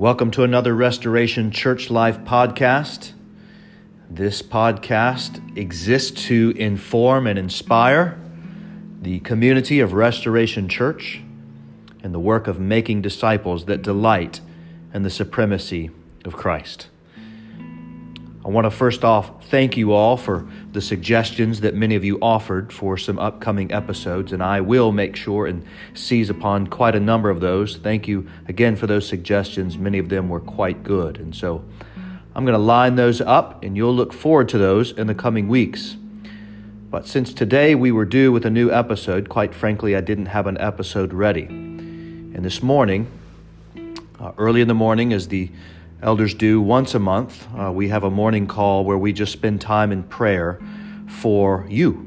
Welcome to another Restoration Church Life podcast. This podcast exists to inform and inspire the community of Restoration Church and the work of making disciples that delight in the supremacy of Christ. I want to first off thank you all for the suggestions that many of you offered for some upcoming episodes, and I will make sure and seize upon quite a number of those. Thank you again for those suggestions. Many of them were quite good. And so I'm going to line those up, and you'll look forward to those in the coming weeks. But since today we were due with a new episode, quite frankly, I didn't have an episode ready. And this morning, uh, early in the morning, as the elders do once a month. Uh, we have a morning call where we just spend time in prayer for you.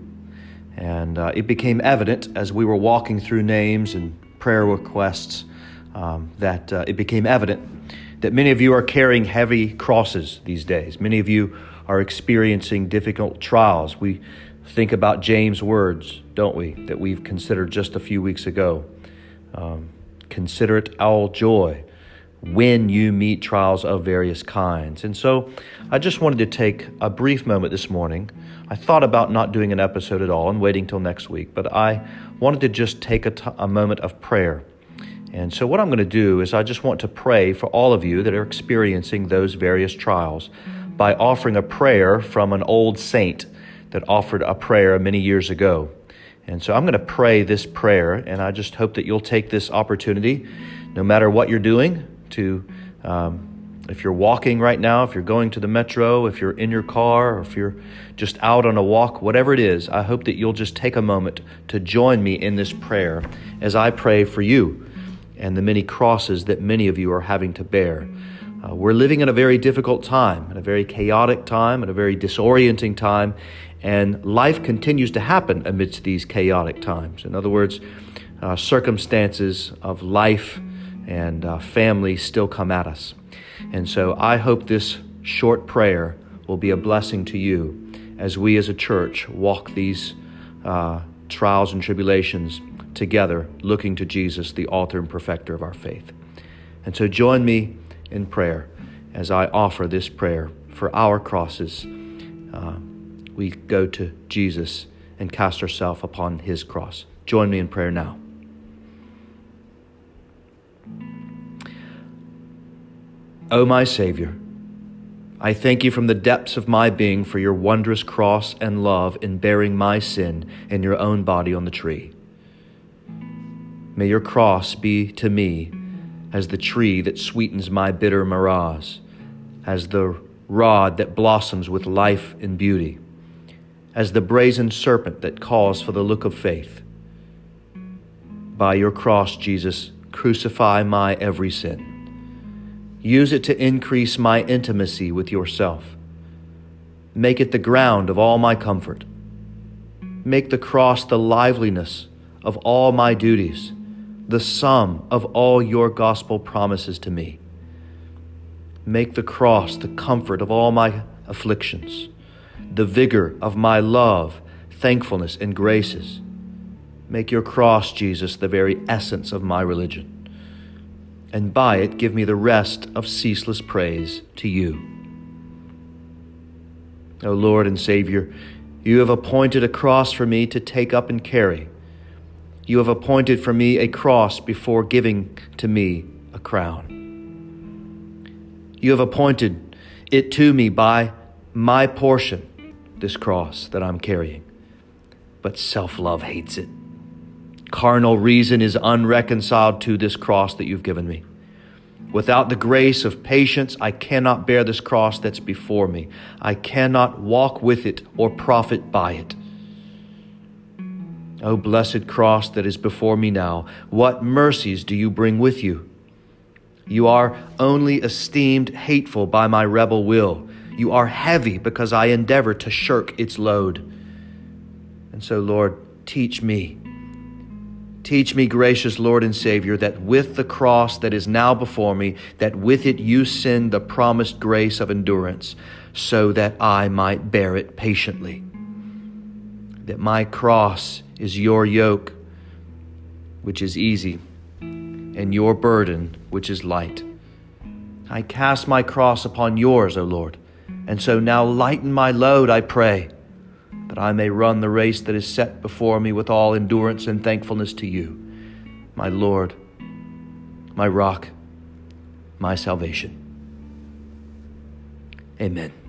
And uh, it became evident as we were walking through names and prayer requests um, that uh, it became evident that many of you are carrying heavy crosses these days. Many of you are experiencing difficult trials. We think about James' words, don't we, that we've considered just a few weeks ago. Um, consider it all joy when you meet trials of various kinds. And so I just wanted to take a brief moment this morning. I thought about not doing an episode at all and waiting till next week, but I wanted to just take a, t- a moment of prayer. And so, what I'm going to do is, I just want to pray for all of you that are experiencing those various trials by offering a prayer from an old saint that offered a prayer many years ago. And so, I'm going to pray this prayer, and I just hope that you'll take this opportunity, no matter what you're doing, to, um, if you're walking right now, if you're going to the metro, if you're in your car, or if you're just out on a walk, whatever it is, I hope that you'll just take a moment to join me in this prayer as I pray for you and the many crosses that many of you are having to bear. Uh, we're living in a very difficult time, in a very chaotic time, in a very disorienting time, and life continues to happen amidst these chaotic times. In other words, uh, circumstances of life and uh, family still come at us. And so I hope this short prayer will be a blessing to you as we as a church walk these uh, trials and tribulations together, looking to Jesus, the author and perfecter of our faith. And so join me in prayer as I offer this prayer for our crosses. Uh, we go to Jesus and cast ourselves upon his cross. Join me in prayer now. O oh, my Savior, I thank you from the depths of my being for your wondrous cross and love in bearing my sin in your own body on the tree. May your cross be to me as the tree that sweetens my bitter Marahs, as the rod that blossoms with life and beauty, as the brazen serpent that calls for the look of faith. By your cross, Jesus, crucify my every sin. Use it to increase my intimacy with yourself. Make it the ground of all my comfort. Make the cross the liveliness of all my duties, the sum of all your gospel promises to me. Make the cross the comfort of all my afflictions, the vigor of my love, thankfulness, and graces. Make your cross, Jesus, the very essence of my religion and by it give me the rest of ceaseless praise to you. O Lord and Savior, you have appointed a cross for me to take up and carry. You have appointed for me a cross before giving to me a crown. You have appointed it to me by my portion, this cross that I'm carrying. But self love hates it. Carnal reason is unreconciled to this cross that you've given me. Without the grace of patience, I cannot bear this cross that's before me. I cannot walk with it or profit by it. O blessed cross that is before me now, what mercies do you bring with you? You are only esteemed hateful by my rebel will. You are heavy because I endeavor to shirk its load. And so, Lord, teach me Teach me, gracious Lord and Savior, that with the cross that is now before me, that with it you send the promised grace of endurance, so that I might bear it patiently. That my cross is your yoke, which is easy, and your burden, which is light. I cast my cross upon yours, O Lord. And so now lighten my load, I pray, that I may run the race that is set before me with all endurance and thankfulness to you, my Lord, my rock, my salvation. Amen.